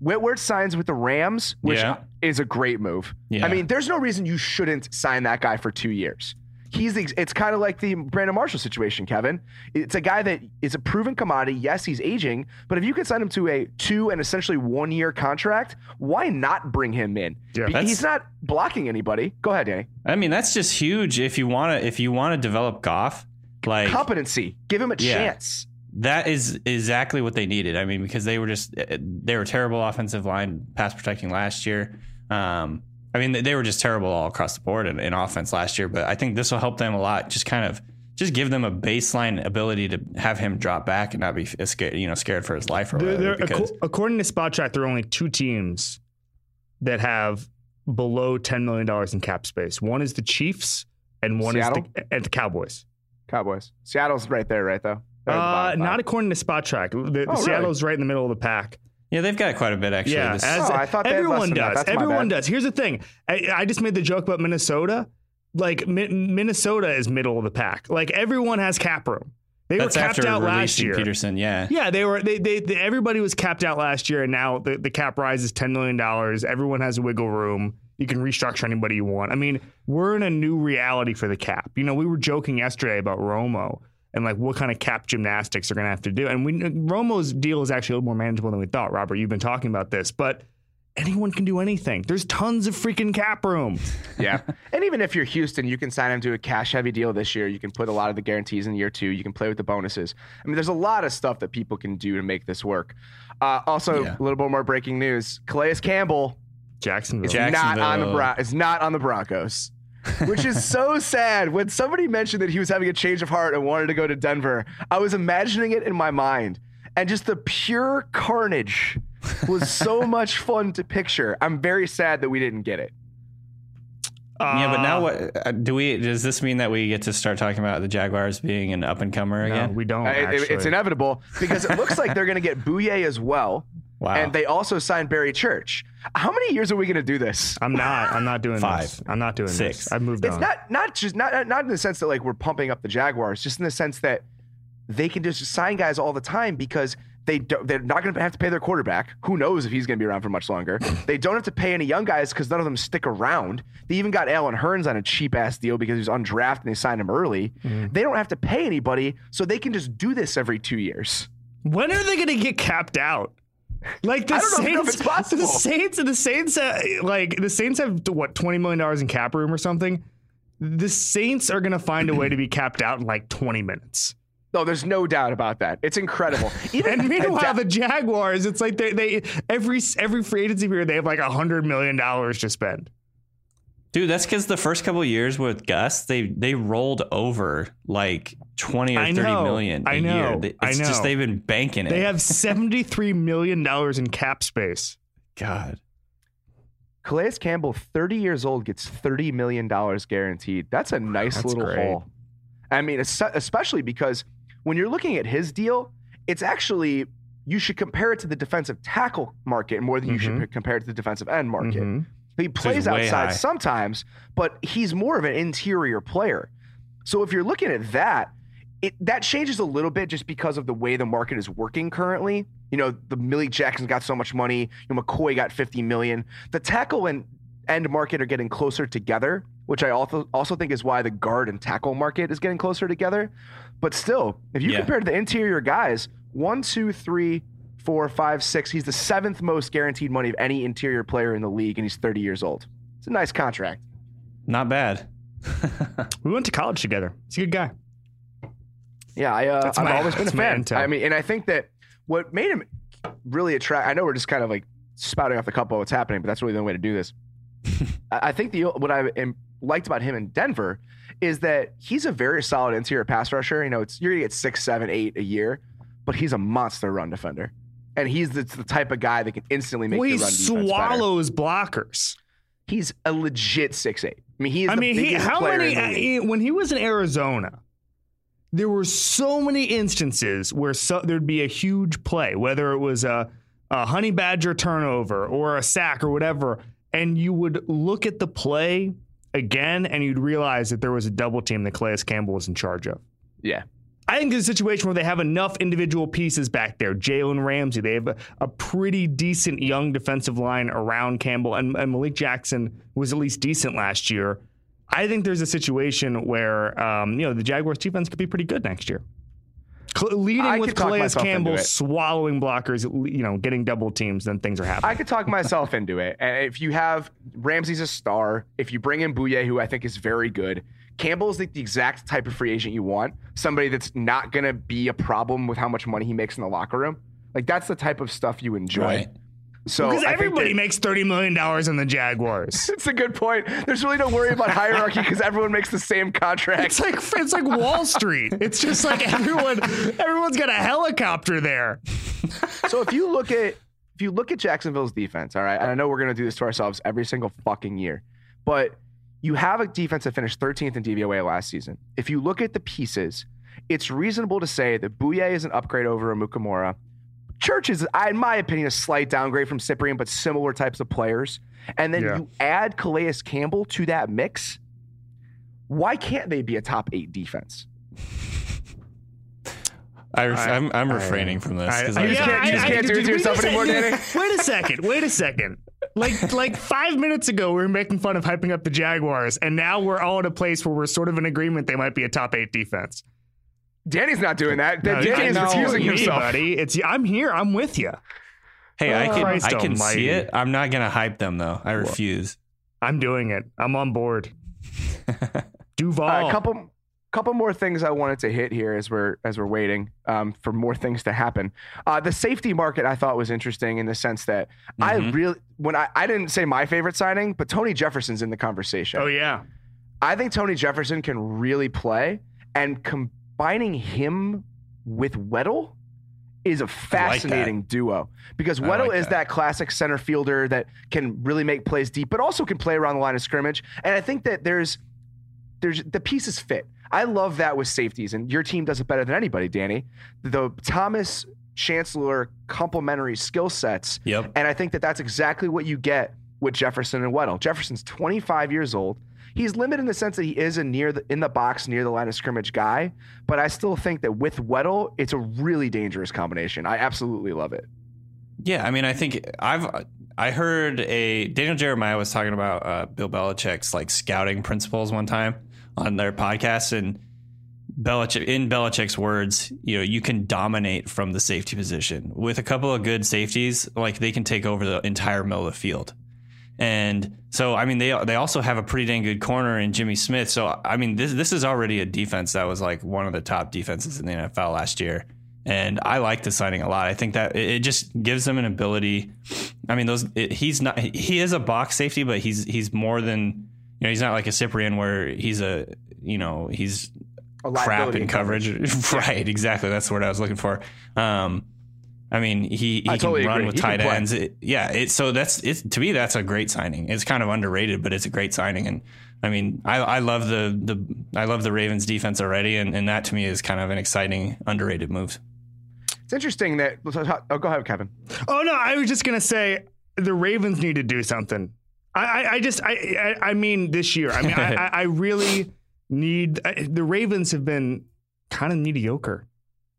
Whitworth signs with the Rams, which Yeah. is a great move. Yeah. I mean, there's no reason you shouldn't sign that guy for two years. He's the, it's kind of like the Brandon Marshall situation, Kevin. It's a guy that is a proven commodity. Yes, he's aging, but if you can sign him to a two and essentially one year contract, why not bring him in? Yeah. He's not blocking anybody. Go ahead, Danny. I mean, that's just huge. If you want to, if you want to develop Goff, like Competency. Give him a Yeah. chance. that is exactly what they needed. I mean, because they were just they were terrible offensive line pass protecting last year. Um, I mean, they were just terrible all across the board in, in offense last year. But I think this will help them a lot. Just kind of just give them a baseline ability to have him drop back and not be scared, you know, scared for his life or There- whatever. there- because, according to Spotrac, there are only two teams that have below ten million dollars in cap space. One is the Chiefs, and one Seattle? is the, and the Cowboys. Cowboys. Seattle's right there, right though. They're the Uh, not according to Spotrac. The, Oh, really? Seattle's right in the middle of the pack. Yeah, they've got quite a bit actually. Yeah, This- as Oh, I thought they had less everyone than does. Everyone does. Here's the thing. I, I just made the joke about Minnesota. Like Mi- Minnesota is middle of the pack. Like everyone has cap room. They that's were capped out last year. Peterson. Yeah, Yeah, they were. They, they, they everybody was capped out last year, and now the, the cap rise is ten million dollars. Everyone has a wiggle room. You can restructure anybody you want. I mean, we're in a new reality for the cap. You know, we were joking yesterday about Romo and like what kind of cap gymnastics they're going to have to do. And we Romo's deal is actually a little more manageable than we thought. Robert, you've been talking about this, but anyone can do anything. There's tons of freaking cap room. *laughs* Yeah. and even if you're Houston, you can sign him to a cash heavy deal this year. You can put a lot of the guarantees in year two. You can play with the bonuses. I mean, there's a lot of stuff that people can do to make this work. Uh, also, Yeah. a little bit more breaking news Calais Campbell Jacksonville. is not on the Jacksonville. Bron- is not on the Broncos. Which is so *laughs* sad. When somebody mentioned that he was having a change of heart and wanted to go to Denver, I was imagining it in my mind. And just the pure carnage was so *laughs* much fun to picture. I'm very sad that we didn't get it. yeah. But Uh, now, what uh, do we? Does this mean that we get to start talking about the Jaguars being an up and comer no, again? we don't. Uh, it- it's inevitable because it looks like they're going to get *laughs* Bouye as well. Wow. And they also signed Barry Church. How many years are we going to do this? I'm not. I'm not doing Five. this. I'm not doing Six. this. I've moved It's on. not not just not not in the sense that like we're pumping up the Jaguars, just in the sense that they can just sign guys all the time because They don't, they're not going to have to pay their quarterback. Who knows if he's going to be around for much longer? *laughs* they don't have to pay any young guys because none of them stick around. They even got Allen Hurns on a cheap ass deal because he was undrafted and they signed him early. Mm-hmm. They don't have to pay anybody, so they can just do this every two years. When are they going to get capped out? Like the I don't know if Saints, the Saints, the Saints, uh, like the Saints have what twenty million dollars in cap room or something. The Saints are going to find a way to be capped out in like twenty minutes. No, there's no doubt about that. It's incredible. *laughs* Even And meanwhile, the Jaguars, it's like they, they every every free agency period they have like a hundred million dollars to spend. Dude, that's because the first couple of years with Gus, they they rolled over like twenty or I thirty know, million a I know, year. They- I It's just know. they've been banking it. They have seventy three million dollars in cap space. God. Calais Campbell, 30 years old, gets $30 million guaranteed. That's a nice That's little great. haul. I mean, especially because when you're looking at his deal, it's actually, you should compare it to the defensive tackle market more than you should Mhm. compare it to the defensive end market. Mhm. He plays outside high. sometimes, but he's more of an interior player. So if you're looking at that, it that changes a little bit just because of the way the market is working currently. You know, the Malik Jackson got so much money. You know, McCoy got 50 million. The tackle and end market are getting closer together, which I also also think is why the guard and tackle market is getting closer together. But still, if you Yeah. compare to the interior guys, one, two, three, four, five, six, he's the seventh most guaranteed money of any interior player in the league, and he's 30 years old. It's a nice contract. Not bad. *laughs* We went to college together. He's a good guy. Yeah, I, uh, I've my- always been a fan. intel. I mean, and I think that what made him really attract. I know we're just kind of like spouting off the cup of what's happening, but that's really the only way to do this. *laughs* I I think the what I am, liked about him in Denver is that he's a very solid interior pass rusher. You know, it's you're gonna get six, seven, eight a year, but he's a monster run defender, and he's the, the type of guy that can instantly make Well, the he run defense better. swallows blockers. He's a legit six eight. I mean, he is. I the mean, he, how many uh, when he was in Arizona? There were so many instances where so, there'd be a huge play, whether it was a, a honey badger turnover or a sack or whatever, and you would look at the play again and you'd realize that there was a double team that Calais Campbell was in charge of. Yeah. I think there's a situation where they have enough individual pieces back there. Jalen Ramsey, they have a, a pretty decent young defensive line around Campbell, and, and Malik Jackson was at least decent last year. I think there's a situation where um, you know the Jaguars defense could be pretty good next year. Cl- leading I with Calais Campbell swallowing blockers, you know, getting double teams, then things are happening. I could talk myself into it. And if you have Ramsey's a star, if you bring in Bouye, who I think is very good, Campbell's like the exact type of free agent you want. Somebody that's not going to be a problem with how much money he makes in the locker room. Like that's the type of stuff you enjoy. Right. So because everybody that- makes thirty million dollars in the Jaguars. *laughs* It's a good point. There's really no worry about hierarchy *laughs* because everyone makes the same contract. It's like it's like Wall Street. It's just like *laughs* everyone everyone's got a helicopter there. so if you look at if you look at Jacksonville's defense, all right, and I know we're gonna do this to ourselves every single fucking year, but you have a defense that finished 13th in DVOA last season. If you look at the pieces, it's reasonable to say that Bouye is an upgrade over Amukamara. Church is, in my opinion, a slight downgrade from Cyprien, but similar types of players. And then Yeah. you add Calais Campbell to that mix. Why can't they be a top eight defense? I ref- I- I'm, I'm I- refraining from this. I- 'cause I- I- You just can't- you just can't do it to yourself anymore, Danny? *laughs* Wait a second. Wait a second. Like like five minutes ago, we were making fun of hyping up the Jaguars, and now we're all in a place where we're sort of in agreement they might be a top eight defense. Danny's not doing that. No, Danny is refusing me, himself. buddy. It's I'm here. I'm with you. hey, I Oh, can Christ I can almighty. see it. I'm not gonna hype them though. I refuse. I'm doing it. I'm on board. *laughs* Duval. Uh, a couple couple more things I wanted to hit here as we're as we're waiting um, for more things to happen. Uh, the safety market I thought was interesting in the sense that I Mhm. really when I, I didn't say my favorite signing, but Tony Jefferson's in the conversation. oh yeah. I think Tony Jefferson can really play, and combining him with Weddle is a fascinating duo because I Weddle like is that. that classic center fielder that can really make plays deep, but also can play around the line of scrimmage. And I think that there's there's the pieces fit. I love that with safeties, and your team does it better than anybody, Danny. The Thomas Chancellor complementary skill sets Yep. and I think that that's exactly what you get with Jefferson and Weddle. Jefferson's 25 years old. he's limited in the sense that he is a near the in the box near the line of scrimmage guy. But I still think that with Weddle, it's a really dangerous combination. I absolutely love it. Yeah, I mean, I think I've I heard a Daniel Jeremiah was talking about uh, Bill Belichick's like scouting principles one time on their podcast, and Belichick, in Belichick's words, you know, you can dominate from the safety position with a couple of good safeties. Like they can take over the entire middle of the field. And so, I mean, they they also have a pretty dang good corner in Jimmy Smith. So, I mean, this this is already a defense that was like one of the top defenses in the NFL last year. And I like the signing a lot. I think that it just gives them an ability. I mean, those it, he's not he is a box safety, but he's he's more than you know. He's not like a Cyprien where he's a you know he's crap in coverage. coverage. *laughs* right, exactly. That's the word I was looking for. Um, I mean, he, he can totally run agree. with he tight ends. It, yeah, it, so that's it's to me that's a great signing. It's kind of underrated, but it's a great signing. And I mean, I, I love the the I love the Ravens defense already, and, and that to me is kind of an exciting underrated move. It's interesting that. Oh, go ahead, Kevin. Oh no, I was just gonna say the Ravens need to do something. I, I, I just I, I, I mean this year. I mean I, I really need the Ravens have been kind of mediocre.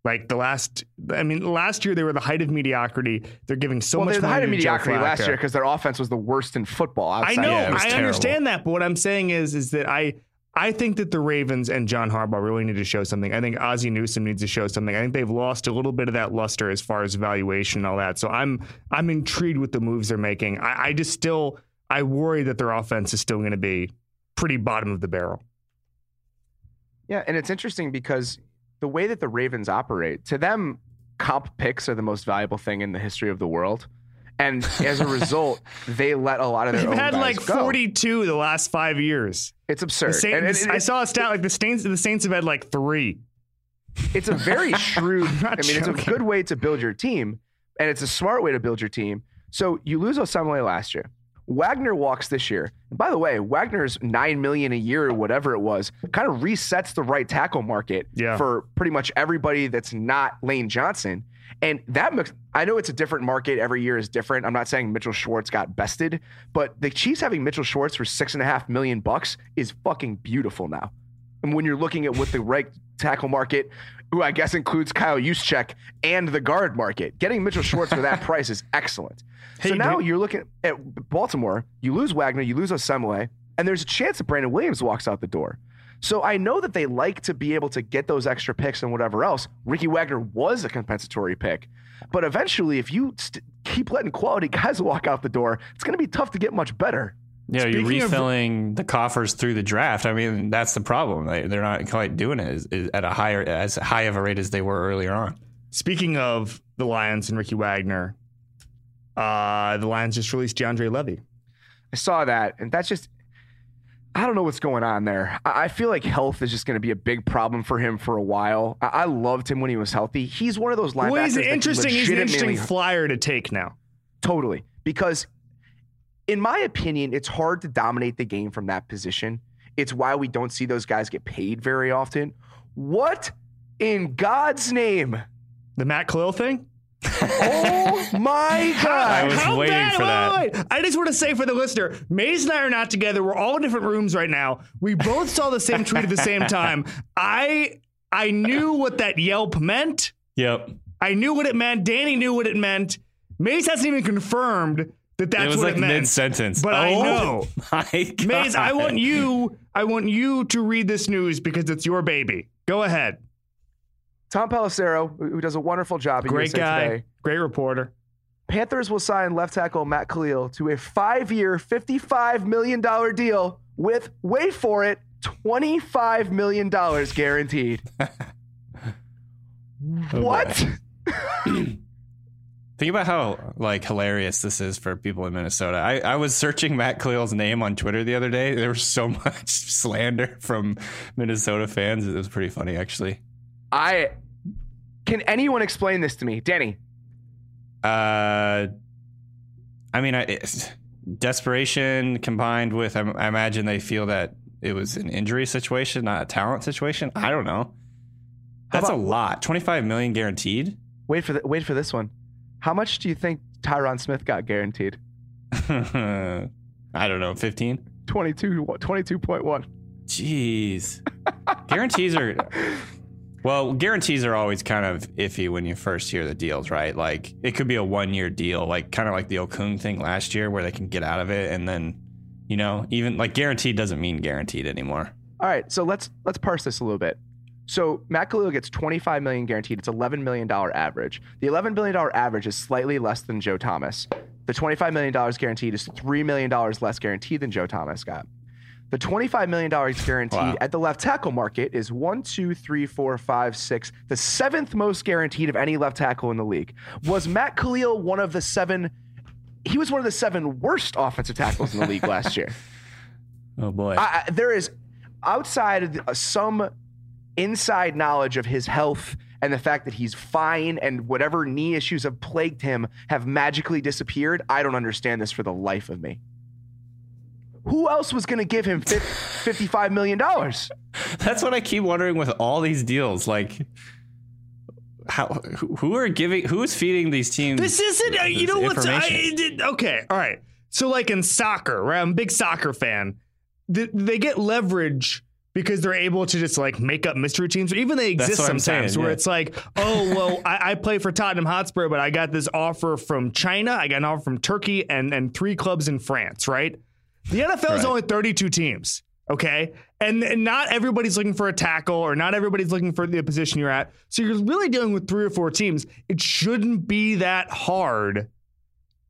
Like the last, I mean, last year they were the height of mediocrity. They're giving so well, much. They're the height of mediocrity last year because their offense was the worst in football. Outside. I know, yeah, I terrible. understand that, but what I'm saying is, is that I, I think that the Ravens and John Harbaugh really need to show something. I think Ozzie Newsome needs to show something. I think they've lost a little bit of that luster as far as valuation and all that. So I'm, I'm intrigued with the moves they're making. I, I just still, I worry that their offense is still going to be pretty bottom of the barrel. Yeah, and it's interesting because the way that the Ravens operate, to them, comp picks are the most valuable thing in the history of the world. And as a result, *laughs* they let a lot of their They've own had like 42 the last five years. It's absurd. Saints, and, and, I saw a stat like the Saints. The Saints have had like three. It's a very *laughs* shrewd. I mean, joking. it's a good way to build your team, and it's a smart way to build your team. So you lose Osemele last year. Wagner walks this year. And by the way, Wagner's nine million a year or whatever it was kind of resets the right tackle market yeah. for pretty much everybody that's not Lane Johnson. And that makes, I know it's a different market. Every year is different. I'm not saying Mitchell Schwartz got bested, but the Chiefs having Mitchell Schwartz for six and a half million bucks is fucking beautiful now. And when you're looking at what the right tackle market, who I guess includes Kyle Juszczyk and the guard market, getting Mitchell Schwartz for that *laughs* price is excellent. Hey, so now you're looking at Baltimore. You lose Wagner, you lose Osemele, and there's a chance that Brandon Williams walks out the door. So I know that they like to be able to get those extra picks and whatever else. Ricky Wagner was a compensatory pick, but eventually, if you st- keep letting quality *laughs* guys walk out the door, it's going to be tough to get much better. Yeah, Speaking you're refilling of, the coffers through the draft. I mean, that's the problem. They're not quite doing it at a higher, as high of a rate as they were earlier on. Speaking of the Lions and Ricky Wagner, uh, the Lions just released DeAndre Levy. I saw that, and that's just I don't know what's going on there. I feel like health is just going to be a big problem for him for a while. I loved him when he was healthy. He's one of those linebackers. Well, he's interesting. He's an interesting flyer to take now. Totally, because in my opinion, it's hard to dominate the game from that position. It's why we don't see those guys get paid very often. What in God's name? The Matt Kalil thing? oh *laughs* my god! I was How waiting bad? for that. Wait, wait. I just want to say for the listener, Mays and I are not together. We're all in different rooms right now. We both saw the same tweet at the same time. I I knew what that Yelp meant. Yep. I knew what it meant. Danny knew what it meant. Mays hasn't even confirmed that that's it was what like it meant. mid sentence. But oh, I know. Oh *laughs* my God. Mays, I want you. I want you to read this news because it's your baby. Go ahead. Tom Pelissero, who does a wonderful job. Great USA guy. Today. Great reporter. Panthers will sign left tackle Matt Kalil to a five-year, $55 million deal with, wait for it, $25 million guaranteed. *laughs* Oh, what? *clears throat* Think about how like hilarious this is for people in Minnesota. I, I was searching Matt Kalil's name on Twitter the other day. There was so *laughs* much slander from Minnesota fans. It was pretty funny, actually. I can anyone explain this to me, Danny? Uh, I mean, I, desperation combined with I, I imagine they feel that it was an injury situation, not a talent situation. I don't know. That's about, a lot. Twenty five million guaranteed. Wait for the, wait for this one. How much do you think Tyron Smith got guaranteed? *laughs* I don't know, fifteen. 22, 22.1. Jeez. *laughs* guarantees are well, guarantees are always kind of iffy when you first hear the deals, right? Like it could be a one year deal, like kind of like the Okung thing last year where they can get out of it and then you know, even like guaranteed doesn't mean guaranteed anymore. All right, so let's let's parse this a little bit. So Matt Kalil gets 25 million guaranteed. It's 11 million dollar average. The 11 billion dollar average is slightly less than Joe Thomas. The 25 million dollars guaranteed is 3 million dollars less guaranteed than Joe Thomas got. The $25 million guaranteed Wow. at the left tackle market is one, two, three, four, five, six, the seventh most guaranteed of any left tackle in the league. Was Matt Kalil one of the seven? He was one of the seven worst offensive tackles in the league last year. *laughs* Oh boy. I, I, there is outside of the, uh, some inside knowledge of his health and the fact that he's fine and whatever knee issues have plagued him have magically disappeared. I don't understand this for the life of me. Who else was going to give him *laughs* $55 million? That's what I keep wondering with all these deals. Like, how who who are giving who is feeding these teams? This isn't. Uh, you know what's I, information? it- okay? All right. So like in soccer, right? I'm a big soccer fan. Th- They get leverage because they're able to just like make up mystery teams, or even they exist sometimes saying, where yeah. it's like, oh well, *laughs* I, I play for Tottenham Hotspur, but I got this offer from China, I got an offer from Turkey, and and three clubs in France, right? The NFL is only 32 teams. Okay. And, and not everybody's looking for a tackle or not everybody's looking for the position you're at. So you're really dealing with three or four teams. It shouldn't be that hard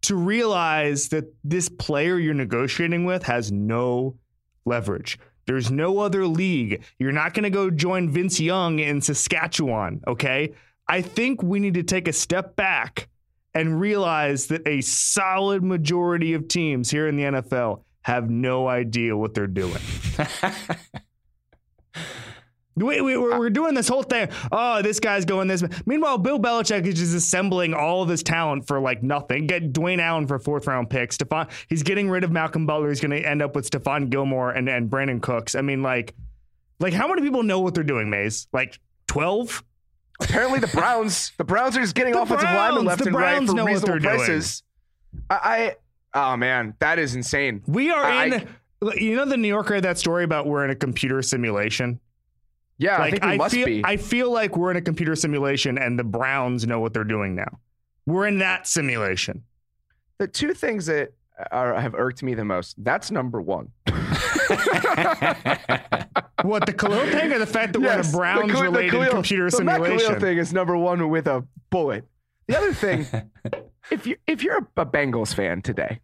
to realize that this player you're negotiating with has no leverage. There's no other league. You're not going to go join Vince Young in Saskatchewan. Okay. I think we need to take a step back and realize that a solid majority of teams here in the NFL have no idea what they're doing. *laughs* We, we, we're, we're doing this whole thing. Oh, this guy's going this. Meanwhile, Bill Belichick is just assembling all of his talent for like nothing. Get Dwayne Allen for fourth round pick. Stefan, he's getting rid of Malcolm Butler. He's going to end up with Stephon Gilmore and, and Brandin Cooks. I mean, like, like how many people know what they're doing, Mays? Like 12? Apparently, the Browns, *laughs* the Browns are just getting The offensive linemen Browns, left the and Browns right for know what reasonable they're doing. prices. I, I, oh man, that is insane. We are I- in. you know, the New Yorker had that story about we're in a computer simulation. Yeah, I like think we must feel, be. I feel like we're in a computer simulation, and the Browns know what they're doing now. We're in that simulation. the two things that are, have irked me the most. That's number one. *laughs* What the Kalil thing, or the fact that we're in a the Browns Kalil- the related Kalil- computer the Matt Kalil thing is number one with a bullet. The other thing, *laughs* if you if you're a, a Bengals fan today,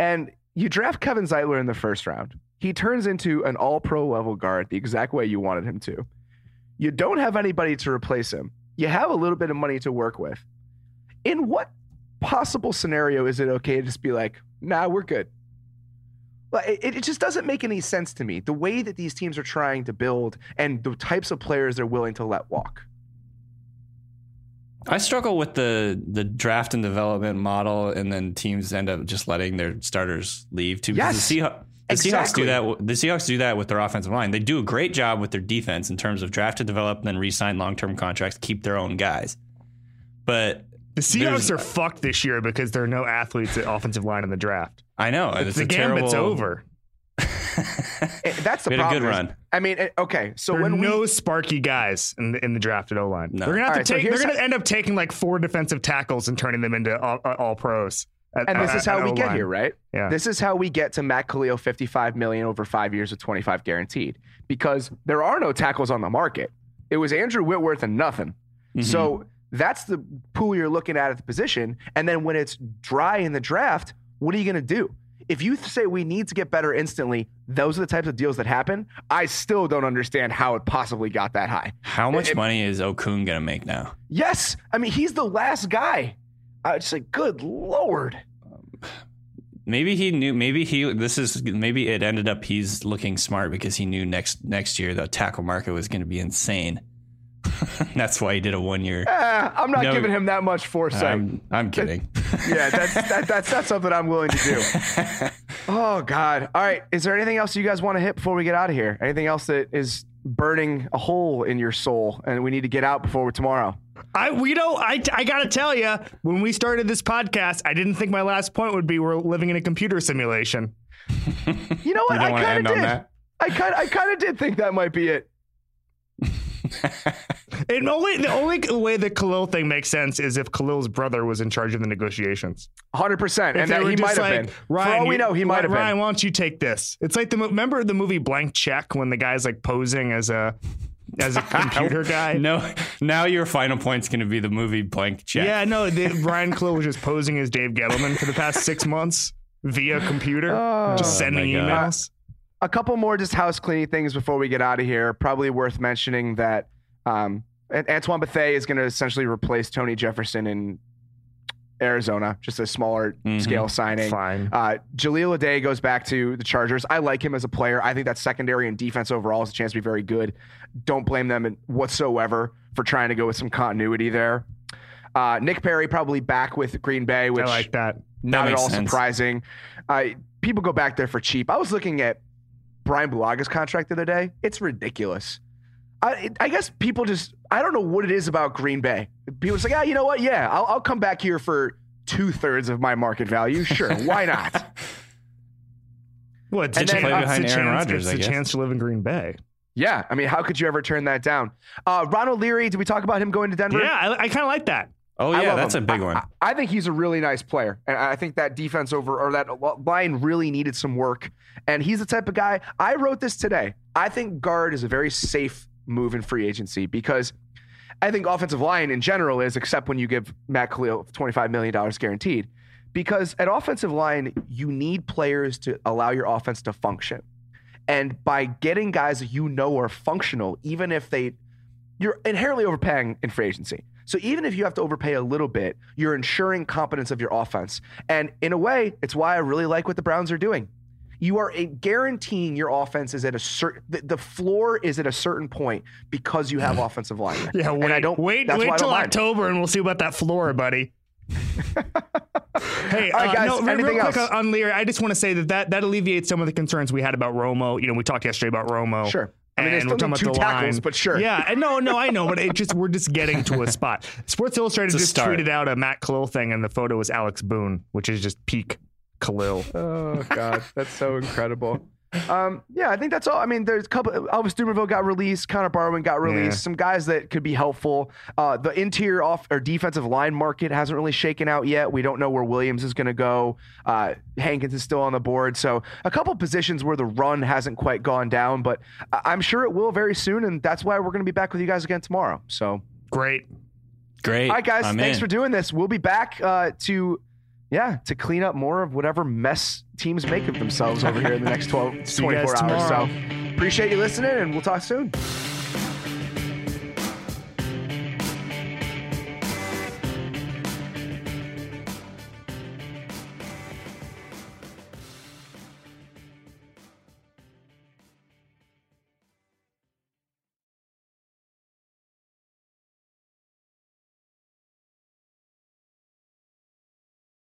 and you draft Kevin Zeitler in the first round, he turns into an All Pro level guard the exact way you wanted him to. You don't have anybody to replace him. You have a little bit of money to work with. In what possible scenario is it okay to just be like, nah, we're good? It, it just doesn't make any sense to me. The way that these teams are trying to build and the types of players they're willing to let walk. I struggle with the the draft and development model, and then teams end up just letting their starters leave too. Yes, the, Seahawks, the Seahawks do that. The Seahawks do that with their offensive line. They do a great job with their defense in terms of draft to develop, and then re-sign long term contracts, keep their own guys. But The Seahawks are fucked this year because there are no athletes at offensive line in the draft. I know it's the a gambit's terrible, over. *laughs* Eh, That's the We had a problem. good run. I mean, okay, so There are when no we sparky guys in the, in the drafted O line. No. They're gonna have All to right, take. here's they're gonna how- end up taking like four defensive tackles and turning them into all, all pros. At- and this at- is how we get O-line. here, right? Yeah. This is how we get to Matt Kalil 55 million over five years with 25 guaranteed because there are no tackles on the market. It was Andrew Whitworth and nothing. Mm-hmm. So that's the pool you're looking at at the position. And then when it's dry in the draft, what are you going to do? If you say we need to get better instantly, those are the types of deals that happen. I still don't understand how it possibly got that high. How much It- money is Okung gonna make now? Yes, I mean he's the last guy. I just like, good lord. Maybe he knew. Maybe he. This is. Maybe it ended up he's looking smart because he knew next next year the tackle market was going to be insane. *laughs* That's why he did a one year. Eh, I'm not No. giving him that much foresight. I'm, I'm kidding. *laughs* yeah, that's that, that's not something I'm willing to do. *laughs* Oh God! All right, is there anything else you guys want to hit before we get out of here? Anything else that is burning a hole in your soul and we need to get out before tomorrow? I, you know, I, I gotta tell you, when we started this podcast, I didn't think my last point would be we're living in a computer simulation. *laughs* You know what? You I kind of did. I kind I kind of did think that might be it. *laughs* And only the only way the Kalil thing makes sense is if Kalil's brother was in charge of the negotiations. 100%. And they that he might have like, been. Ryan, For all we you- know, he might have been. Ryan, why don't you take this? It's like the remember the movie Blank Check when the guy's like posing as a as a computer *laughs* guy. No, now your final point's going to be the movie Blank Check. Yeah, no, the, *laughs* Ryan Kalil was just posing as Dave Gettleman for the past six months via computer, Oh, just sending my God. emails. a couple more just house cleaning things before we get out of here. Probably worth mentioning that um, Antoine Bethea is going to essentially replace Tony Jefferson in Arizona, just a smaller Mhm. scale signing. Fine. Uh, Jahleel Addae goes back to the Chargers. I like him as a player. I think that secondary and defense overall has a chance to be very good. Don't blame them in- whatsoever for trying to go with some continuity there. Uh, Nick Perry probably back with Green Bay, which I like that. not at all sense. surprising. Uh, people go back there for cheap. I was looking at Brian Bulaga's contract the other day. It's ridiculous. I, I guess people just I don't know what it is about Green Bay. People say, ah, you know what? Yeah, I'll, I'll come back here for two thirds of my market value. Sure, *laughs* why not? What? It's And a then, chance- uh, it's a behind Aaron chance- Rodgers, it's I a chance to live in Green Bay. Yeah, I mean, how could you ever turn that down? Uh, Ronald Leary, did we talk about him going to Denver? Yeah, I, I kind of like that. Oh yeah, that's him. a big I- one. I, I think he's a really nice player, and I think that defense over or that line really needed some work. And he's the type of guy. I wrote this today. I think guard is a very safe move in free agency because I think offensive line in general is, except when you give Matt Kalil twenty five million dollars guaranteed. Because at offensive line, you need players to allow your offense to function. And by getting guys that you know are functional, even if they you're inherently overpaying in free agency. So even if you have to overpay a little bit, you're ensuring competence of your offense. And in a way, it's why I really like what the Browns are doing. You are a- guaranteeing your offense is at a certain the, the floor is at a certain point because you have *laughs* offensive line. Yeah, wait, and I don't wait, that's why I wait till. October, and we'll see about that floor, buddy. *laughs* hey, right, uh, guys, no, re- anything real quick else? on Leary, I just want to say that, that that alleviates some of the concerns we had about Romo. You know, we talked yesterday about Romo. Sure. I mean, and still we're talking need two about the tackles, line. but sure. Yeah, and no, no, I know, but it *laughs* just we're just getting to a spot. Sports Illustrated just start. tweeted out a Matt Kalil thing, and the photo was Alex Boone, which is just peak Kalil. *laughs* Oh God, that's so incredible. Um, yeah, I think that's all. I mean, there's a couple. Elvis Dumervil got released. Connor Barwin got released. Yeah. Some guys that could be helpful. Uh, the interior off or defensive line market hasn't really shaken out yet. We don't know where Williams is going to go. Uh, Hankins is still on the board. So a couple positions where the run hasn't quite gone down, but I- I'm sure it will very soon. And that's why we're going to be back with you guys again tomorrow. So. Great. Great. All right, guys. I'm thanks in. for doing this. We'll be back uh, to, yeah, to clean up more of whatever mess teams make of themselves over here in the next 12, *laughs* See you guys 24 hours. tomorrow. So appreciate you listening, and we'll talk soon.